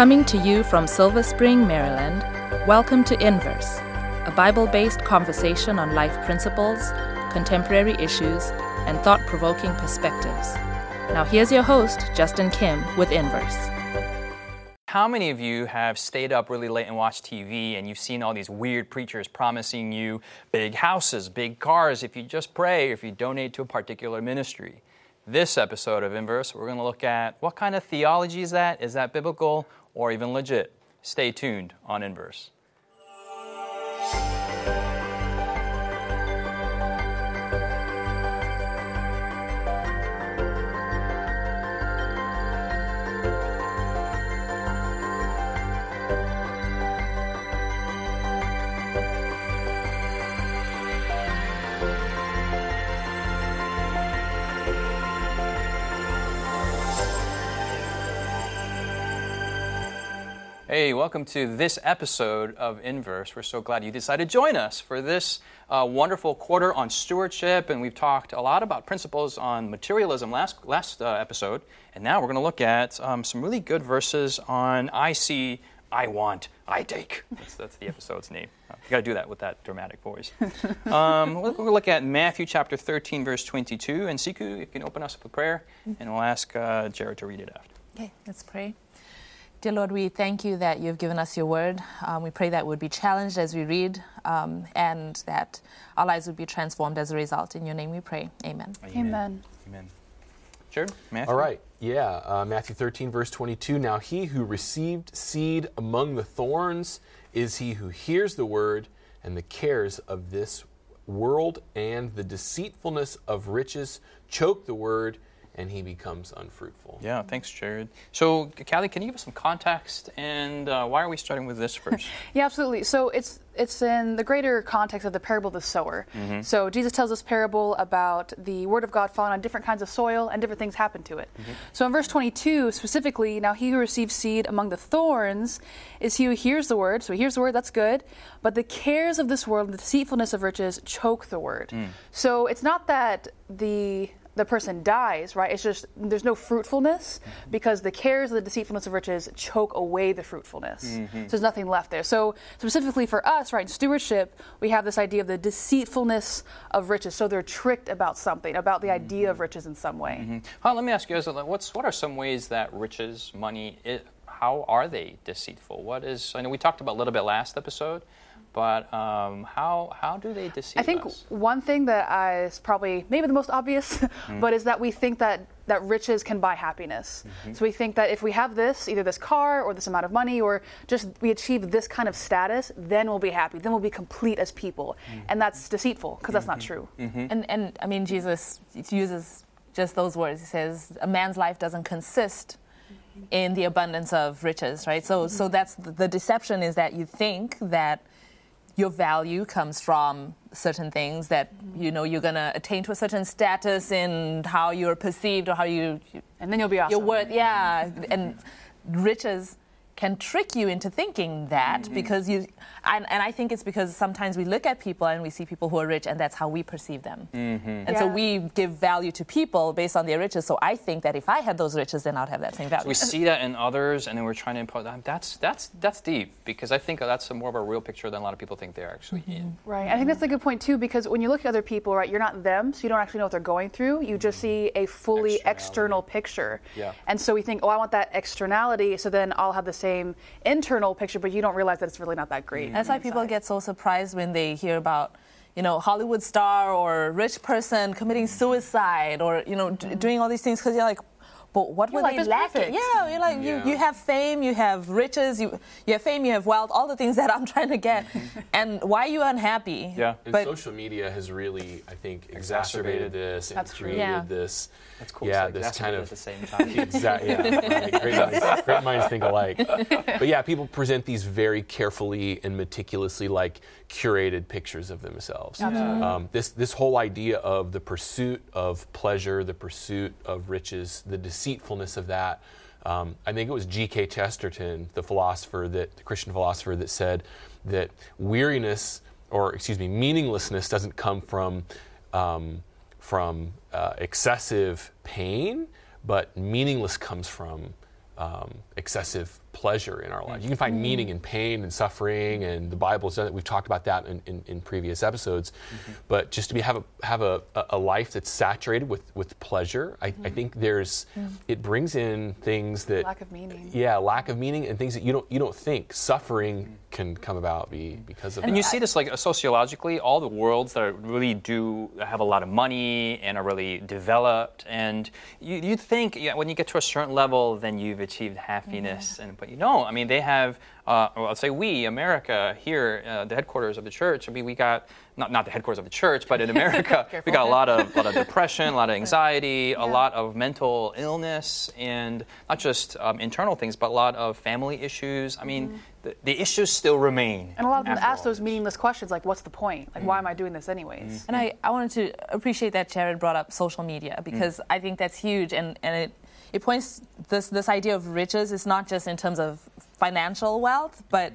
Coming to you from Silver Spring, Maryland, welcome to Inverse, a Bible based conversation on life principles, contemporary issues, and thought provoking perspectives. Now, here's your host, Justin Kim, with Inverse. How many of you have stayed up really late and watched TV and you've seen all these weird preachers promising you big houses, big cars if you just pray, if you donate to a particular ministry? This episode of Inverse, we're going to look at what kind of theology is that? Is that biblical or even legit? Stay tuned on Inverse. Hey, welcome to this episode of Inverse. We're so glad you decided to join us for this uh, wonderful quarter on stewardship. And we've talked a lot about principles on materialism last, last uh, episode. And now we're going to look at um, some really good verses on I see, I want, I take. That's, that's the episode's name. Uh, you got to do that with that dramatic voice. Um, we'll, going to look at Matthew chapter 13, verse 22. And Siku, you can open us up with prayer, and we'll ask uh, Jared to read it after. Okay, let's pray. Dear Lord, we thank you that you've given us your word. Um, we pray that we would be challenged as we read um, and that our lives would be transformed as a result. In your name we pray. Amen. Amen. Amen. Sure. Matthew. All right. Yeah, uh, Matthew 13, verse 22. Now he who received seed among the thorns is he who hears the word, and the cares of this world and the deceitfulness of riches choke the word and he becomes unfruitful. Yeah, thanks, Jared. So, Callie, can you give us some context and uh, why are we starting with this first? yeah, absolutely. So it's it's in the greater context of the parable of the sower. Mm-hmm. So Jesus tells this parable about the word of God falling on different kinds of soil and different things happen to it. Mm-hmm. So in verse 22 specifically, now he who receives seed among the thorns is he who hears the word. So he hears the word, that's good. But the cares of this world, the deceitfulness of riches, choke the word. Mm. So it's not that the the person dies, right? It's just there's no fruitfulness because the cares of the deceitfulness of riches choke away the fruitfulness. Mm-hmm. So there's nothing left there. So specifically for us, right, in stewardship, we have this idea of the deceitfulness of riches. So they're tricked about something, about the mm-hmm. idea of riches in some way. Mm-hmm. Well, let me ask you guys, what's what are some ways that riches, money, it, how are they deceitful? What is I know we talked about a little bit last episode. But um, how how do they deceive I think us? one thing that is probably maybe the most obvious, mm-hmm. but is that we think that that riches can buy happiness. Mm-hmm. So we think that if we have this, either this car or this amount of money, or just we achieve this kind of status, then we'll be happy. Then we'll be complete as people, mm-hmm. and that's deceitful because that's not mm-hmm. true. Mm-hmm. And and I mean Jesus uses just those words. He says a man's life doesn't consist in the abundance of riches, right? So so that's the, the deception is that you think that your value comes from certain things that you know you're gonna attain to a certain status in how you're perceived or how you, and then you'll be awesome. your worth yeah and riches can trick you into thinking that mm-hmm. because you and, and, I think it's because sometimes we look at people and we see people who are rich and that's how we perceive them. Mm-hmm. And yeah. so we give value to people based on their riches. So I think that if I had those riches, then I'd have that same value. So we see that in others and then we're trying to impose that. That's, that's, that's deep because I think that's more of a real picture than a lot of people think they're actually mm-hmm. in. Right. I think that's a good point too because when you look at other people, right, you're not them, so you don't actually know what they're going through. You just see a fully external picture. Yeah. And so we think, oh, I want that externality, so then I'll have the same internal picture, but you don't realize that it's really not that great. That's why people get so surprised when they hear about you know, Hollywood star or rich person committing suicide or, you know, d- mm-hmm. doing all these things because you're like, but what Your were they lacking? Yeah, you're like yeah. you, you have fame, you have riches, you you have fame, you have wealth, all the things that I'm trying to get. and why are you unhappy? Yeah. And social media has really, I think, exacerbated, this That's and created yeah. this. That's cool. Yeah, this kind of at the same time. exactly. Yeah. great, minds, great minds think alike. But yeah, people present these very carefully and meticulously, like curated pictures of themselves. Um, this this whole idea of the pursuit of pleasure, the pursuit of riches, the deceitfulness of that. Um, I think it was G.K. Chesterton, the philosopher that the Christian philosopher that said that weariness or excuse me meaninglessness doesn't come from um, from uh, excessive pain, but meaningless comes from um, excessive pleasure in our lives. You can find mm-hmm. meaning in pain and suffering, and the Bible says that we've talked about that in, in, in previous episodes. Mm-hmm. But just to be have a have a, a life that's saturated with, with pleasure, I, I mm-hmm. think there's it brings in things that Lack of meaning. Yeah, lack of meaning and things that you don't you don't think. Suffering can come about be because of And that. you see this like sociologically, all the worlds that really do have a lot of money and are really developed, and you you think yeah, when you get to a certain level, then you've achieved happiness, and but you don't. I mean, they have. Uh, well, I'll say we, America, here, uh, the headquarters of the church. I mean, we got not not the headquarters of the church, but in America, we got a lot of lot of depression, a lot of anxiety, a lot of mental illness, and not just um, internal things, but a lot of family issues. I mean, the, the issues still remain. And a lot of them ask all those meaningless questions like, what's the point? Like, why am I doing this anyways? And I, I wanted to appreciate that Jared brought up social media because I think that's huge and, and it, it points this this idea of riches is not just in terms of financial wealth, but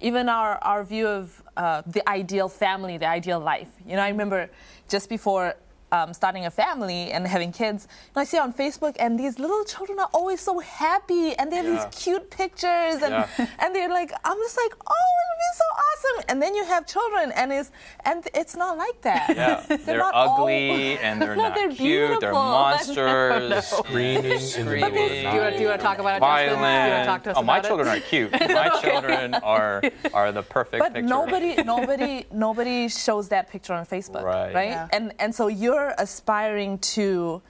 even our, our view of uh, the ideal family, the ideal life. You know, I remember just before um, starting a family and having kids, you know, I see on Facebook, and these little children are always so happy, and they have Yeah. these cute pictures, and Yeah. and they're like, I'm just like, oh, it'll be so awesome. And then you have children, and it's and it's not like that. Yeah, they're, not all- ugly and they're No, not they're cute. They're beautiful. monsters. screaming in the Screaming. middle of Do you Do you, want, do you want to talk about it, Justin? Do you want to Violent. talk to us oh, my children it? are cute. My children are are the perfect But picture. nobody, nobody, nobody shows that picture on Facebook, Right. right? Yeah. And and so you're aspiring to,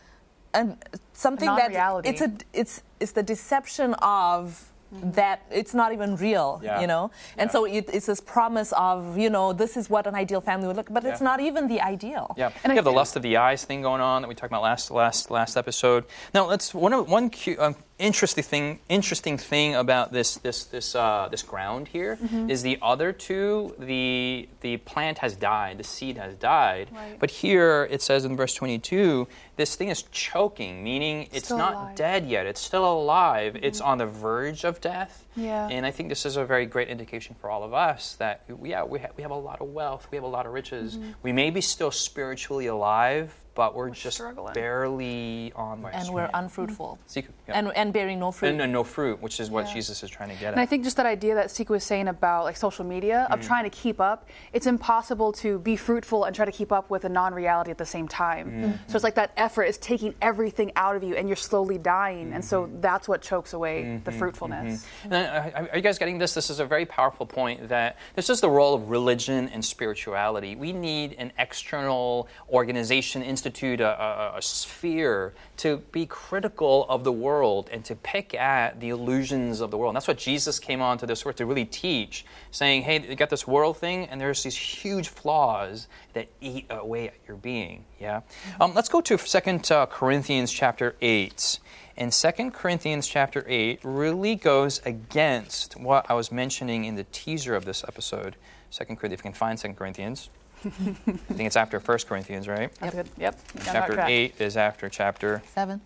and something A that it's a it's it's the deception of. That it's not even real, Yeah. you know, and Yeah. so it, it's this promise of, you know, this is what an ideal family would look, but it's not even the ideal. Yeah, And you I have the lust of the eyes thing going on that we talked about last last last episode. Now, let's one of- one cu- um, interesting thing interesting thing about this this this uh, this ground here is Mm-hmm. the other two the the plant has died, the seed has died, Right. but here it says in verse twenty two this thing is choking, meaning it's Still not alive. Mm-hmm. dead yet, it's still alive, it's on the verge of death. Yeah. And I think this is a very great indication for all of us that, yeah, we, ha- we have a lot of wealth, we have a lot of riches. Mm-hmm. We may be still spiritually alive, but we're, just struggling. barely on And we're unfruitful, Seek- yeah. and and bearing no fruit. and, and no fruit, which is what Yeah. Jesus is trying to get at. And I think just that idea that Siku was saying about like social media Mm. of trying to keep up, it's impossible to be fruitful and try to keep up with a non-reality at the same time. Mm-hmm. So it's like that effort is taking everything out of you, and you're slowly dying, and so Mm-hmm. that's what chokes away the fruitfulness. And, uh, are you guys getting this? This is a very powerful point that this is the role of religion and spirituality. We need an external organization, institute, a, a, a sphere to be critical of the world and to pick at the illusions of the world. And that's what Jesus came onto this earth to really teach, saying, hey, you got this world thing, and there's these huge flaws that eat away at your being. Yeah? Um, let's go to 2 uh, Corinthians chapter 8. And 2 Corinthians chapter 8 really goes against what I was mentioning in the teaser of this episode. 2 Corinthians, if you can find 2 Corinthians. I think it's after 1 Corinthians, right? Yep. on that Chapter 8 is after chapter Seven.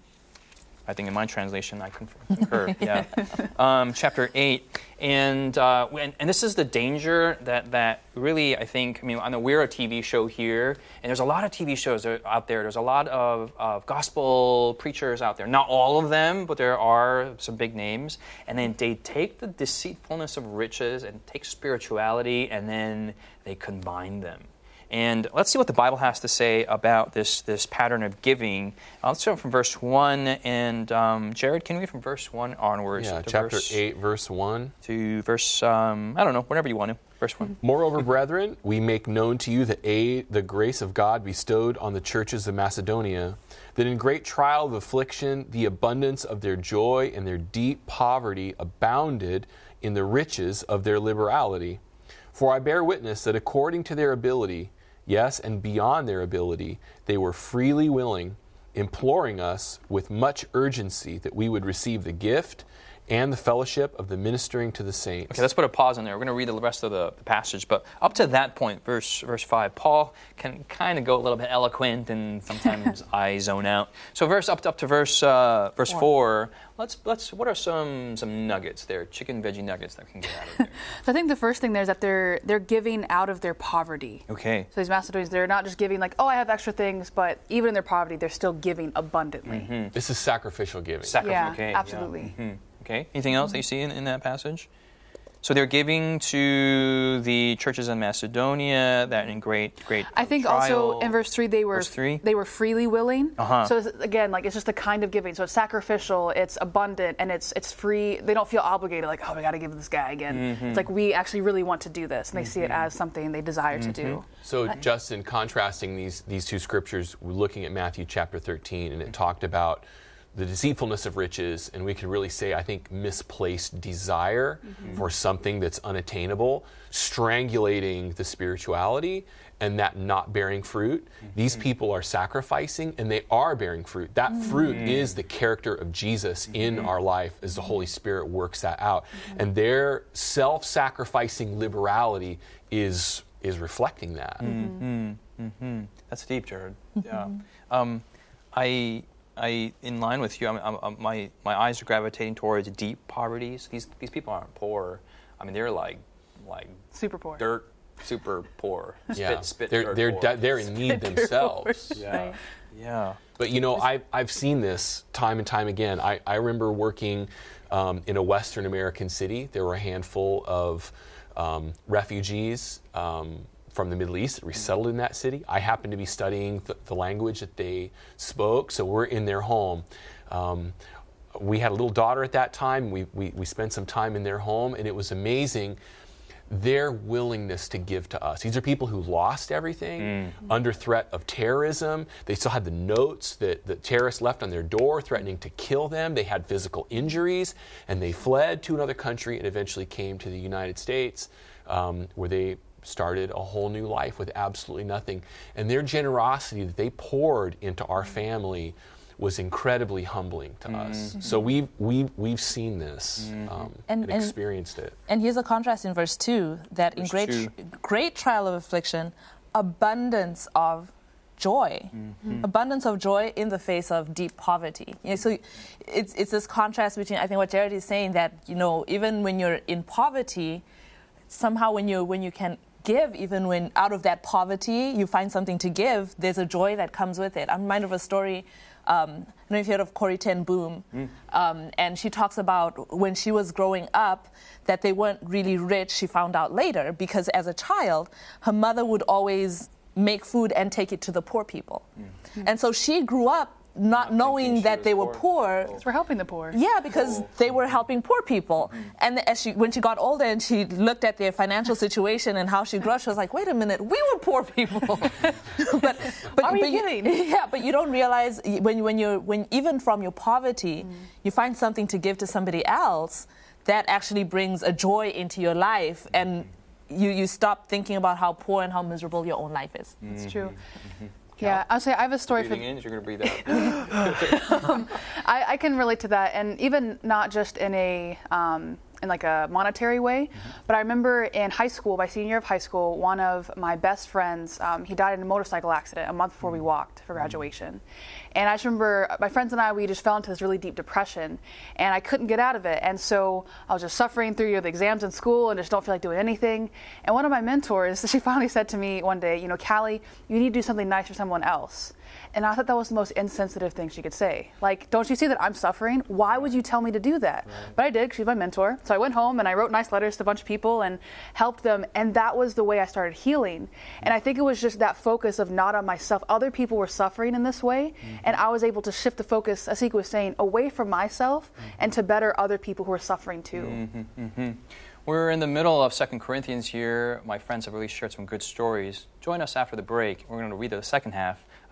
I think in my translation, I concur. yeah, um, chapter eight, and, uh, and and this is the danger that that really I think. I mean, I know we're a TV show here, and there's a lot of TV shows out there. There's a lot of, of gospel preachers out there. Not all of them, but there are some big names. And then they take the deceitfulness of riches and take spirituality, and then they combine them. And let's see what the Bible has to say about this, this pattern of giving. Uh, let's start from verse 1. And um, Jared, can we read from verse 1 onwards? Yeah, to chapter verse, 8, verse 1. To verse, um, I don't know, whatever you want to. Verse 1. Moreover, brethren, we make known to you the aid, the grace of God bestowed on the churches of Macedonia, that in great trial of affliction, the abundance of their joy and their deep poverty abounded in the riches of their liberality. For I bear witness that according to their ability, yes, and beyond their ability, they were freely willing, imploring us with much urgency that we would receive the gift and the fellowship of the ministering to the saints. Okay, let's put a pause in there. We're going to read the rest of the, the passage, but up to that point, verse verse five, Paul can kind of go a little bit eloquent, and sometimes I zone out. So, verse up to, up to verse uh, verse four. Let's let's. What are some some nuggets there? Chicken veggie nuggets that we can get out of there. So I think the first thing there is that they're they're giving out of their poverty. Okay. So these Macedonians, they're not just giving like, oh, I have extra things, but even in their poverty, they're still giving abundantly. Mm-hmm. This is sacrificial giving. Sacri- Yeah, okay, absolutely. mhm. Okay. Anything else that you see in, in that passage? So they're giving to the churches in Macedonia that in great, great. I think trial. also in verse three they were three? they were freely willing. Uh-huh. So again, like it's just a kind of giving. So it's sacrificial, it's abundant, and it's it's free. They don't feel obligated, like oh we got to give this guy again. Mm-hmm. It's like we actually really want to do this, and they see it as something they desire to Mm-hmm. do. So, Justin, contrasting these these two scriptures, we're looking at Matthew chapter 13, and it talked about the deceitfulness of riches, and we could really say, I think, misplaced desire mm-hmm. for something that's unattainable, strangulating the spirituality, and that not bearing fruit. Mm-hmm. These people are sacrificing, and they are bearing fruit. That mm-hmm. fruit is the character of Jesus in our life as the Holy Spirit works that out, and their self-sacrificing liberality is is reflecting that. That's deep, Jared. Yeah. Um, I, I, in line with you, I'm, I'm, I'm- my my eyes are gravitating towards deep poverty. So these these people aren't poor. I mean, they're like like Super poor. dirt, super poor. Spit, Yeah, spit, they're dirt they're poor. de- they're in need themselves. Right. yeah. But you know, I've, I've seen this time and time again. I, I remember working um, in a Western American city. There were a handful of um, refugees um, from the Middle East that resettled in that city. I happened to be studying the, the language that they spoke, so we're in their home. Um, we had a little daughter at that time. We, we, we spent some time in their home, and it was amazing their willingness to give to us. These are people who lost everything under threat of terrorism. They still had the notes that the terrorists left on their door threatening to kill them. They had physical injuries, and they fled to another country and eventually came to the United States, um, where they started a whole new life with absolutely nothing. And their generosity that they poured into our mm-hmm. family was incredibly humbling to mm-hmm. us. So we've, we've, we've seen this mm-hmm. um, And- and, and- experienced it. And here's a contrast in verse 2 that in great, two. great trial of affliction, abundance of joy. Abundance of joy in the face of deep poverty. You know, so it's, it's this contrast between, I think, what Jared is saying that, you know, even when you're in poverty, somehow when you, when you can give, even when out of that poverty you find something to give, there's a joy that comes with it. I'm reminded of a story. Um, I don't know if you heard of Corrie Ten Boom, um, and she talks about when she was growing up that they weren't really rich. She found out later because as a child, her mother would always make food and take it to the poor people, and so she grew up not, knowing that was they were poor. poor. We're helping the poor. Yeah, because they were helping poor people. Mm-hmm. And as she, when she got older and she looked at their financial situation and how she grew up, she was like, "Wait a minute, we were poor people." but, but, Are you but kidding? Yeah, but you don't realize when when you're when even from your poverty, Mm. you find something to give to somebody else that actually brings a joy into your life and. You, you stop thinking about how poor and how miserable your own life is. It's true. Yeah, I'll say I have a story for in, you're going to breathe out. I, I can relate to that, and even not just in a um, in like a monetary way, mm-hmm. but I remember in high school, my senior year of high school, one of my best friends, um, he died in a motorcycle accident a month before we mm-hmm. walked for mm-hmm. graduation, and I just remember uh, my friends and I, we just fell into this really deep depression, and I couldn't get out of it, and so I was just suffering through you know, the exams in school and just don't feel like doing anything, and one of my mentors, she finally said to me one day, you know, Callie, you need to do something nice for someone else. And I thought that was the most insensitive thing she could say. Like, don't you see that I'm suffering? Why would you tell me to do that? But I did. She's my mentor. So I went home and I wrote nice letters to a bunch of people and helped them. And that was the way I started healing. And I think it was just that focus of not on myself. Other people were suffering in this way. Mm-hmm. And I was able to shift the focus, as Asika was saying, away from myself mm-hmm. and to better other people who are suffering too. Mm-hmm, we're in the middle of Second Corinthians here. My friends have really shared some good stories. Join us after the break. We're going to read the second half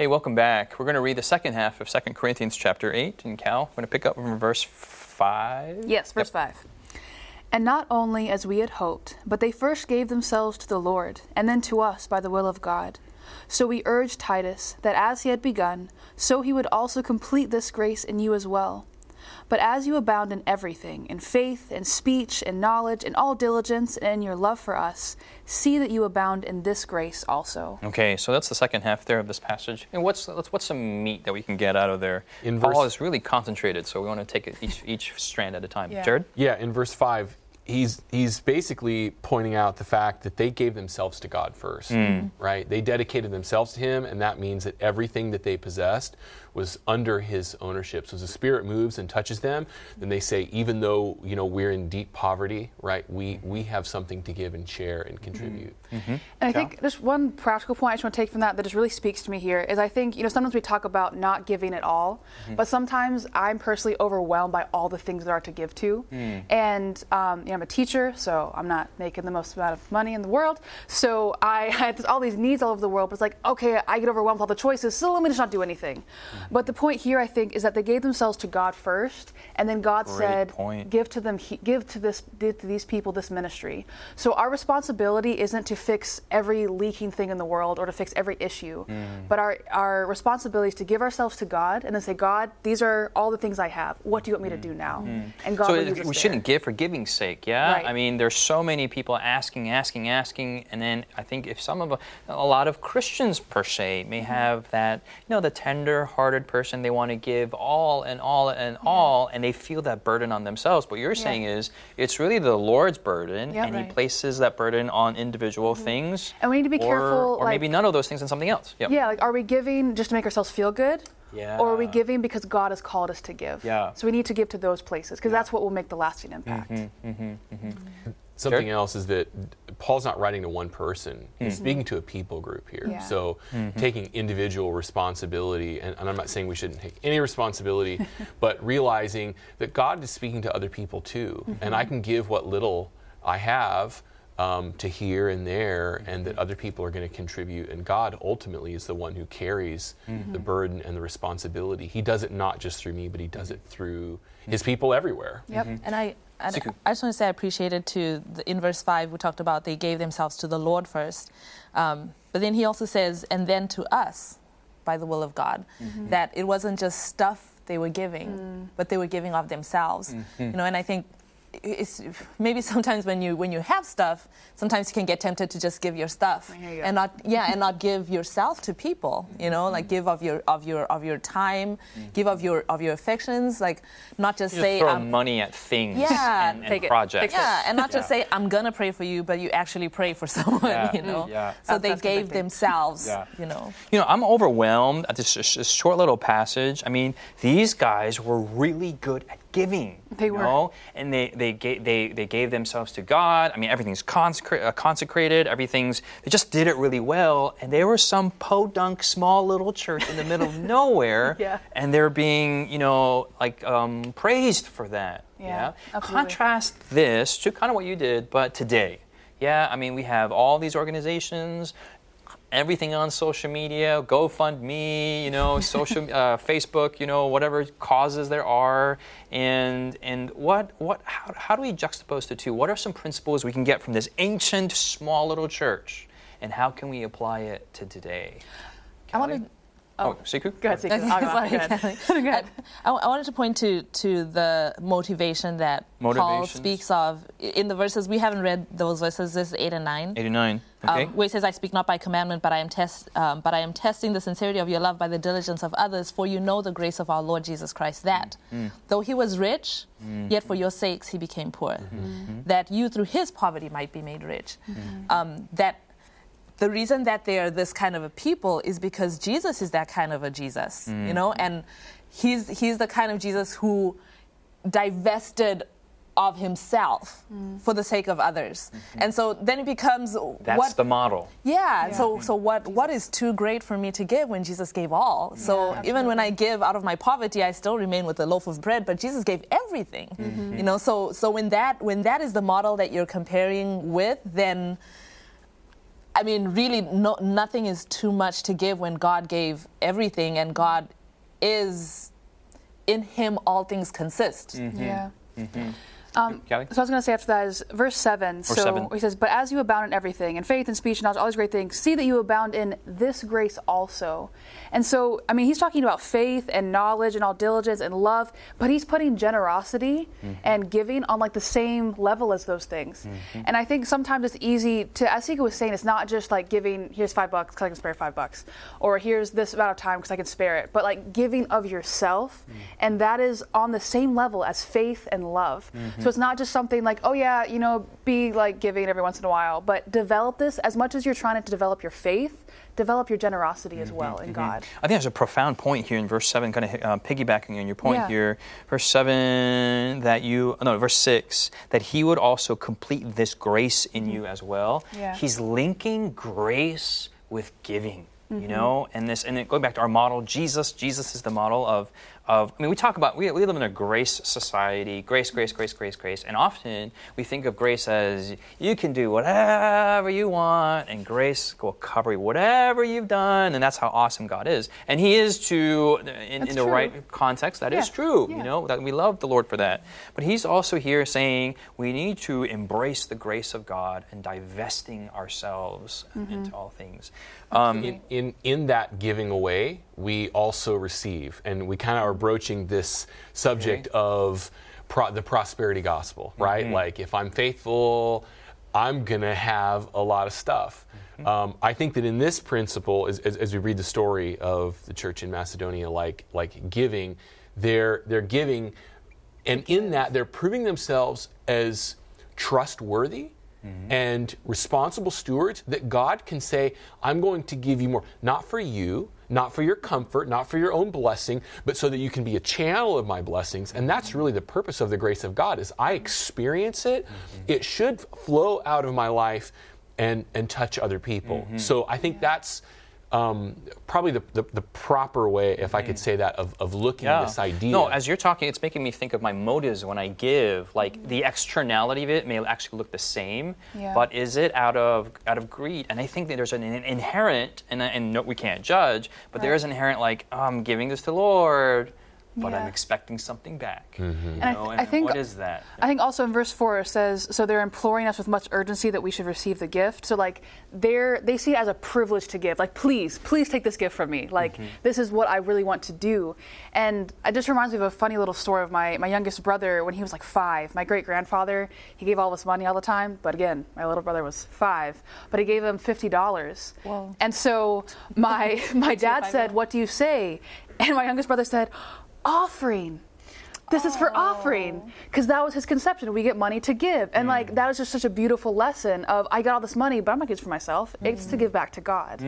Hey, welcome back. We're going to read the second half of Second Corinthians chapter 8. And Cal, we're going to pick up from verse 5. Yes, verse 5. And not only as we had hoped, but they first gave themselves to the Lord, and then to us by the will of God. So we urged Titus that as he had begun, so he would also complete this grace in you as well. But as you abound in everything, in faith, in speech, in knowledge, in all diligence, and in your love for us, see that you abound in this grace also. Okay, so that's the second half there of this passage. And what's what's some meat that we can get out of there? In Paul is really concentrated, so we want to take it each each strand at a time. Yeah. Jared. Yeah, in verse 5, he's, he's basically pointing out the fact that they gave themselves to God first, hmm. right? They dedicated themselves to Him, and that means that everything that they possessed was under His ownership. So as the Spirit moves and touches them, then they say, even though, you know, we're in deep poverty, right, we, we have something to give and share and contribute. Mm-hmm. Mm-hmm. And I think just one practical point I just want to take from that that just really speaks to me here is I think, you know, sometimes we talk about not giving at all, mm-hmm. but sometimes I'm personally overwhelmed by all the things there are to give to. Mm. And, um, you know, I'm a teacher, so I'm not making the most amount of money in the world. So I had all these needs all over the world, but it's like, okay, I get overwhelmed with all the choices, so let me just not do anything. But the point here, I think, is that they gave themselves to God first, and then God Great said, point. give to them, give to this, to these people this ministry. So our responsibility isn't to fix every leaking thing in the world or to fix every issue, Hmm. but our our responsibility is to give ourselves to God and then say, God, these are all the things I have. What do you want me to do now? And God Hmm. so will use we shouldn't give for giving's sake, yeah. Right. I mean, there's so many people asking, asking, asking, and then I think if some of a, a lot of Christians per se may Mm-hmm. have that, you know, the tender-hearted person they want to give all and all and all, and they feel that burden on themselves. What you're saying is it's really the Lord's burden, Yeah, and He places that burden on individual mm-hmm. things, And we need to be or, careful, or maybe none of those things and something else. Yep. Yeah, like are we giving just to make ourselves feel good? yeah. Or are we giving because God has called us to give? Yeah. So we need to give to those places because that's what will make the lasting impact. Mm-hmm. mm-hmm, mm-hmm. Something Sure. else is that Paul's not writing to one person. He's mm-hmm. speaking to a people group here. Yeah. So mm-hmm. taking individual responsibility, and, and I'm not saying we shouldn't take any responsibility, but realizing that God is speaking to other people too. Mm-hmm. And I can give what little I have um, to here and there, and that other people are going to contribute. And God ultimately is the one who carries the burden and the responsibility. He does it not just through me, but He does it through His people everywhere. Yep. And I, and Siku. I just want to say I appreciated to the, in verse five we talked about they gave themselves to the Lord first, um, but then he also says and then to us, by the will of God, mm-hmm. that it wasn't just stuff they were giving, mm. but they were giving of themselves. Mm-hmm. You know, and I think it's maybe sometimes when you when you have stuff, sometimes you can get tempted to just give your stuff you. and not yeah and not give yourself to people. You know, like mm-hmm. give of your of your of your time, mm-hmm. give of your of your affections, like not just Just say throw I'm- um, money at things Yeah, and, and take it, projects. it. yeah, and not just Yeah. say I'm gonna pray for you, but you actually pray for someone. Yeah. You know, Yeah. so That- they that's gave themselves. Yeah. You know, You know, I'm overwhelmed at this, this short little passage. I mean, these guys were really good at giving. They were. know? and they they gave they, they gave themselves to God. I mean, everything's consecra- uh, consecrated. Everything's they just did it really well. And they were some podunk small little church in the middle of nowhere. Yeah. And they're being you know like um, praised for that. Yeah, absolutely. Contrast this to kind of what you did, but today. Yeah, I mean, we have all these organizations, everything on social media, GoFundMe, you know, social, uh, Facebook, you know, whatever causes there are, and and what what how, how do we juxtapose the two? What are some principles we can get from this ancient small little church, and how can we apply it to today? I Kelly? wanted. Oh, Siku? Go ahead, Siku. I'll go. Sorry, Go ahead. Go ahead. I, I wanted to point to to the motivation that Paul speaks of in the verses. We haven't read those verses. This is eight and nine. 89. Um, Okay. where it says, "I speak not by commandment, but I am test, um, but I am testing the sincerity of your love by the diligence of others. For you know the grace of our Lord Jesus Christ, that though he was rich, yet for your sakes he became poor, that you through his poverty might be made rich. Um, that the reason that they are this kind of a people is because Jesus is that kind of a Jesus, you know, mm. and he's he's the kind of Jesus who divested of himself mm. for the sake of others. Mm-hmm. And so then it becomes That's what the model. yeah, so so what what is too great for me to give when Jesus gave all? So even when I give out of my poverty, I still remain with a loaf of bread, but Jesus gave everything. Mm-hmm. You know, so so when that when that is the model that you're comparing with, then I mean, really, no, nothing is too much to give when God gave everything, and God is in Him all things consist. Mm-hmm. Yeah. Mm-hmm. Um, Callie? So I was going to say after that is verse 7. so seven. he says, But as you abound in everything, in faith and speech and knowledge, all these great things, see that you abound in this grace also. And so, I mean, he's talking about faith and knowledge and all diligence and love, but he's putting generosity and giving on like the same level as those things. And I think sometimes it's easy to, as Siku was saying, it's not just like giving, here's five bucks because I can spare five bucks, or here's this amount of time because I can spare it, but like giving of yourself. And that is on the same level as faith and love. So it's not just something like, oh yeah, you know, be like giving every once in a while, but develop this as much as you're trying to develop your faith, develop your generosity as mm-hmm. well in mm-hmm. God. I think there's a profound point here in verse 7, kind of uh, piggybacking on your point Yeah. here. Verse 7, that you, no, verse 6, that he would also complete this grace in mm-hmm. you as well. Yeah. He's linking grace with giving. You know, and this, and then going back to our model, Jesus. Jesus is the model of, of. I mean, we talk about we, we live in a grace society, grace, grace, grace, grace, grace, and often we think of grace as you can do whatever you want, and grace will cover you, whatever you've done, and that's how awesome God is. And He is to, in, in the true. right context, that is Yeah. true. Yeah. You know that we love the Lord for that. But He's also here saying we need to embrace the grace of God and divesting ourselves Mm-hmm. into all things. Um, in, in in that giving away, we also receive, and we kind of are broaching this subject of pro- the prosperity gospel, right? Like, if I'm faithful, I'm gonna have a lot of stuff. Um, I think that in this principle, as, as, as we read the story of the church in Macedonia, like like giving, they're they're giving, and in that they're proving themselves as trustworthy Mm-hmm. and responsible stewards that God can say, I'm going to give you more, not for you, not for your comfort, not for your own blessing, but so that you can be a channel of my blessings. And that's really the purpose of the grace of God is I experience it. Mm-hmm. It should flow out of my life and, and touch other people. Mm-hmm. So I think that's um, probably the, the, the proper way, if I could say that, of, of looking at this idea. No, as you're talking, it's making me think of my motives when I give. Like the externality of it may actually look the same, Yeah. but is it out of out of greed? And I think that there's an inherent, and, and no, we can't judge, but there is an inherent like oh, I'm giving this to the Lord, but I'm expecting something back. You And I, know, th- and I think what is that? I think also in verse four it says, "So they're imploring us with much urgency that we should receive the gift." So like they're they see it as a privilege to give. Like, please, please take this gift from me. Like mm-hmm. this is what I really want to do. And it just reminds me of a funny little story of my my youngest brother when he was like five. My great grandfather he gave all of us money all the time, but again, my little brother was five, but he gave him fifty dollars. And so my my dad said, "What do you say?" And my youngest brother said, "Offering." This is for offering because that was his conception. We get money to give, and like that was just such a beautiful lesson of I got all this money, but I'm not giving it for myself. It's to give back to God.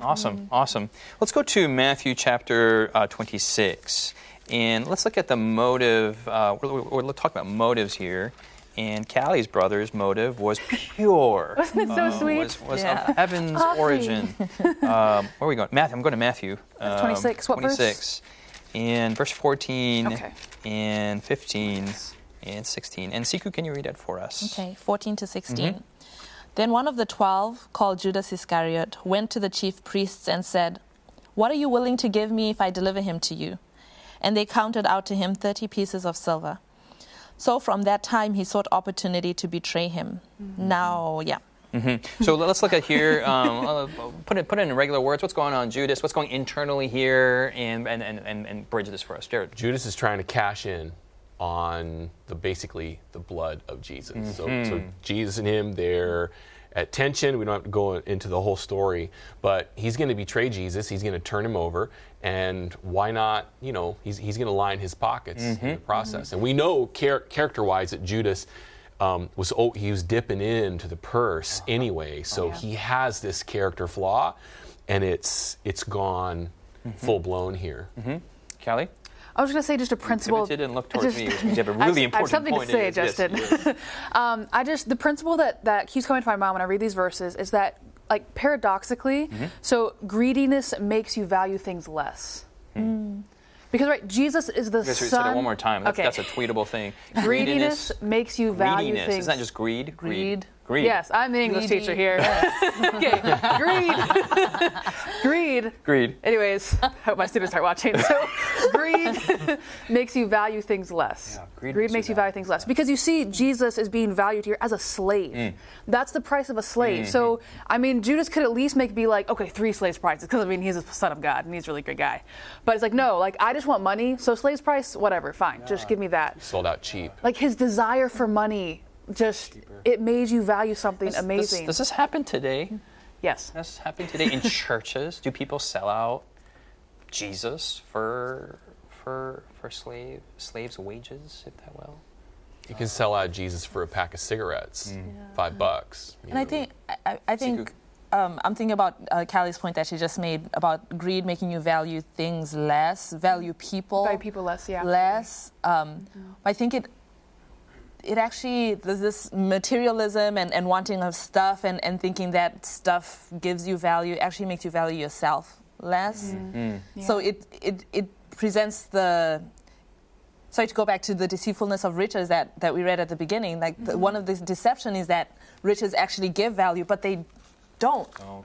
Awesome, awesome. Let's go to Matthew chapter uh, 26, and let's look at the motive. Uh, we're, we're, we're talking about motives here, and Callie's brother's motive was pure. Wasn't it so uh, sweet? Was, was Yeah. of heaven's origin. um, where are we going? Matthew. I'm going to Matthew. um, 26. What verse? 26. And verse 14 Okay. and 15 and 16. And Siku, can you read that for us? Okay, 14 to 16. Mm-hmm. Then one of the twelve, called Judas Iscariot, went to the chief priests and said, What are you willing to give me if I deliver him to you? And they counted out to him 30 pieces of silver. So from that time he sought opportunity to betray him. Mm-hmm. Now, yeah. So let's look at here. Um, uh, put it put it in regular words. What's going on, Judas? What's going internally here, and and, and, and, bridge this for us, Jared. Judas is trying to cash in on the basically the blood of Jesus. So, so Jesus and him, they're at tension. We don't have to go into the whole story, but he's going to betray Jesus. He's going to turn him over, and why not? You know, he's he's going to line his pockets in the process. And we know char- character-wise that Judas. Um, was oh, he was dipping into the purse anyway, so he has this character flaw, and it's it's gone full blown here. Kelly, I was going to say just a principle. pivoted and looked I towards just- me, you have a I really have- I have important something point to say, it is. Yes, Justin. yes. um, I just the principle that that keeps coming to my mind when I read these verses is that like paradoxically, Mm-hmm. so greediness makes you value things less. Because right, Jesus is the son. say that one more time. That's, okay. that's a tweetable thing. Greediness makes you value Greediness. things. Isn't that just greed? Greed. Greed. Yes, I'm the English Greedy. teacher here. okay, greed. greed. Greed. Anyways, I hope my students start watching. So, greed makes you value things less. Yeah, greed greed makes you value things less because you see Jesus is being valued here as a slave. Mm. That's the price of a slave. So, I mean, Judas could at least make be like, okay, three slaves prices because I mean he's a son of God and he's a really good guy. But it's like, no, like I just want money. So slaves price, whatever, fine, just give me that. Sold out cheap. Like his desire for money, just it made you value something Does- amazing. Does, this happen today? yes. Does this happen today in churches? Do people sell out Jesus for for for slave slaves' wages, if that will? You can sell out Jesus for a pack of cigarettes, five bucks. you And I think I, I think um, I'm thinking about uh, Callie's point that she just made about greed making you value things less, value people, Value people less, yeah. less. Um, I think it it actually there's this materialism and, and wanting of stuff and, and thinking that stuff gives you value actually makes you value yourself less. Mm-hmm. Mm-hmm. So it, it it presents the sorry to go back to the deceitfulness of riches that, that we read at the beginning. Like the, mm-hmm. one of the deception is that riches actually give value, but they don't. Oh,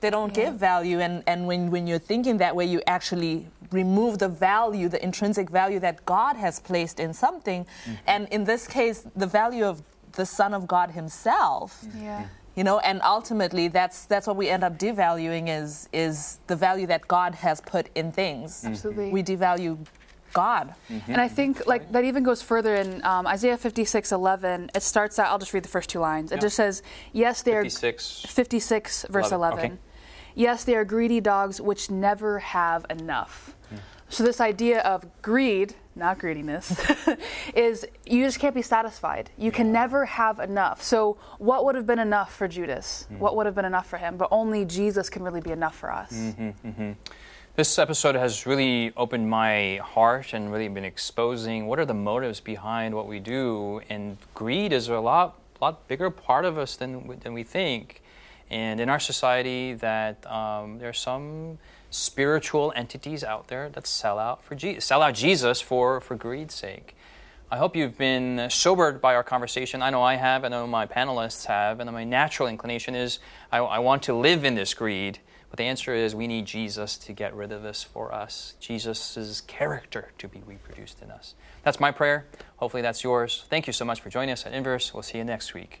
They don't give value, and, and when, when you're thinking that way, you actually remove the value, the intrinsic value that God has placed in something. Mm-hmm. And in this case, the value of the Son of God Himself. Yeah. You know, and ultimately, that's that's what we end up devaluing is is the value that God has put in things. Mm-hmm. Absolutely. We devalue God. Mm-hmm. And I think like that even goes further in um, Isaiah 56, 11. It starts out, I'll just read the first two lines. It Yeah. just says, Yes, they are 56. 56, verse 11, 11. okay. Yes, they are greedy dogs which never have enough. So, this idea of greed, not greediness, is you just can't be satisfied. You can never have enough. So, what would have been enough for Judas? Hmm. What would have been enough for him? But only Jesus can really be enough for us. Mm-hmm. This episode has really opened my heart and really been exposing what are the motives behind what we do. And greed is a lot, lot bigger part of us than than we think. And in our society, that um, there are some spiritual entities out there that sell out for Je- sell out Jesus for for greed's sake. I hope you've been sobered by our conversation. I know I have, I know my panelists have, and my natural inclination is I, I want to live in this greed. But the answer is we need Jesus to get rid of this for us. Jesus' character to be reproduced in us. That's my prayer. Hopefully that's yours. Thank you so much for joining us at Inverse. We'll see you next week.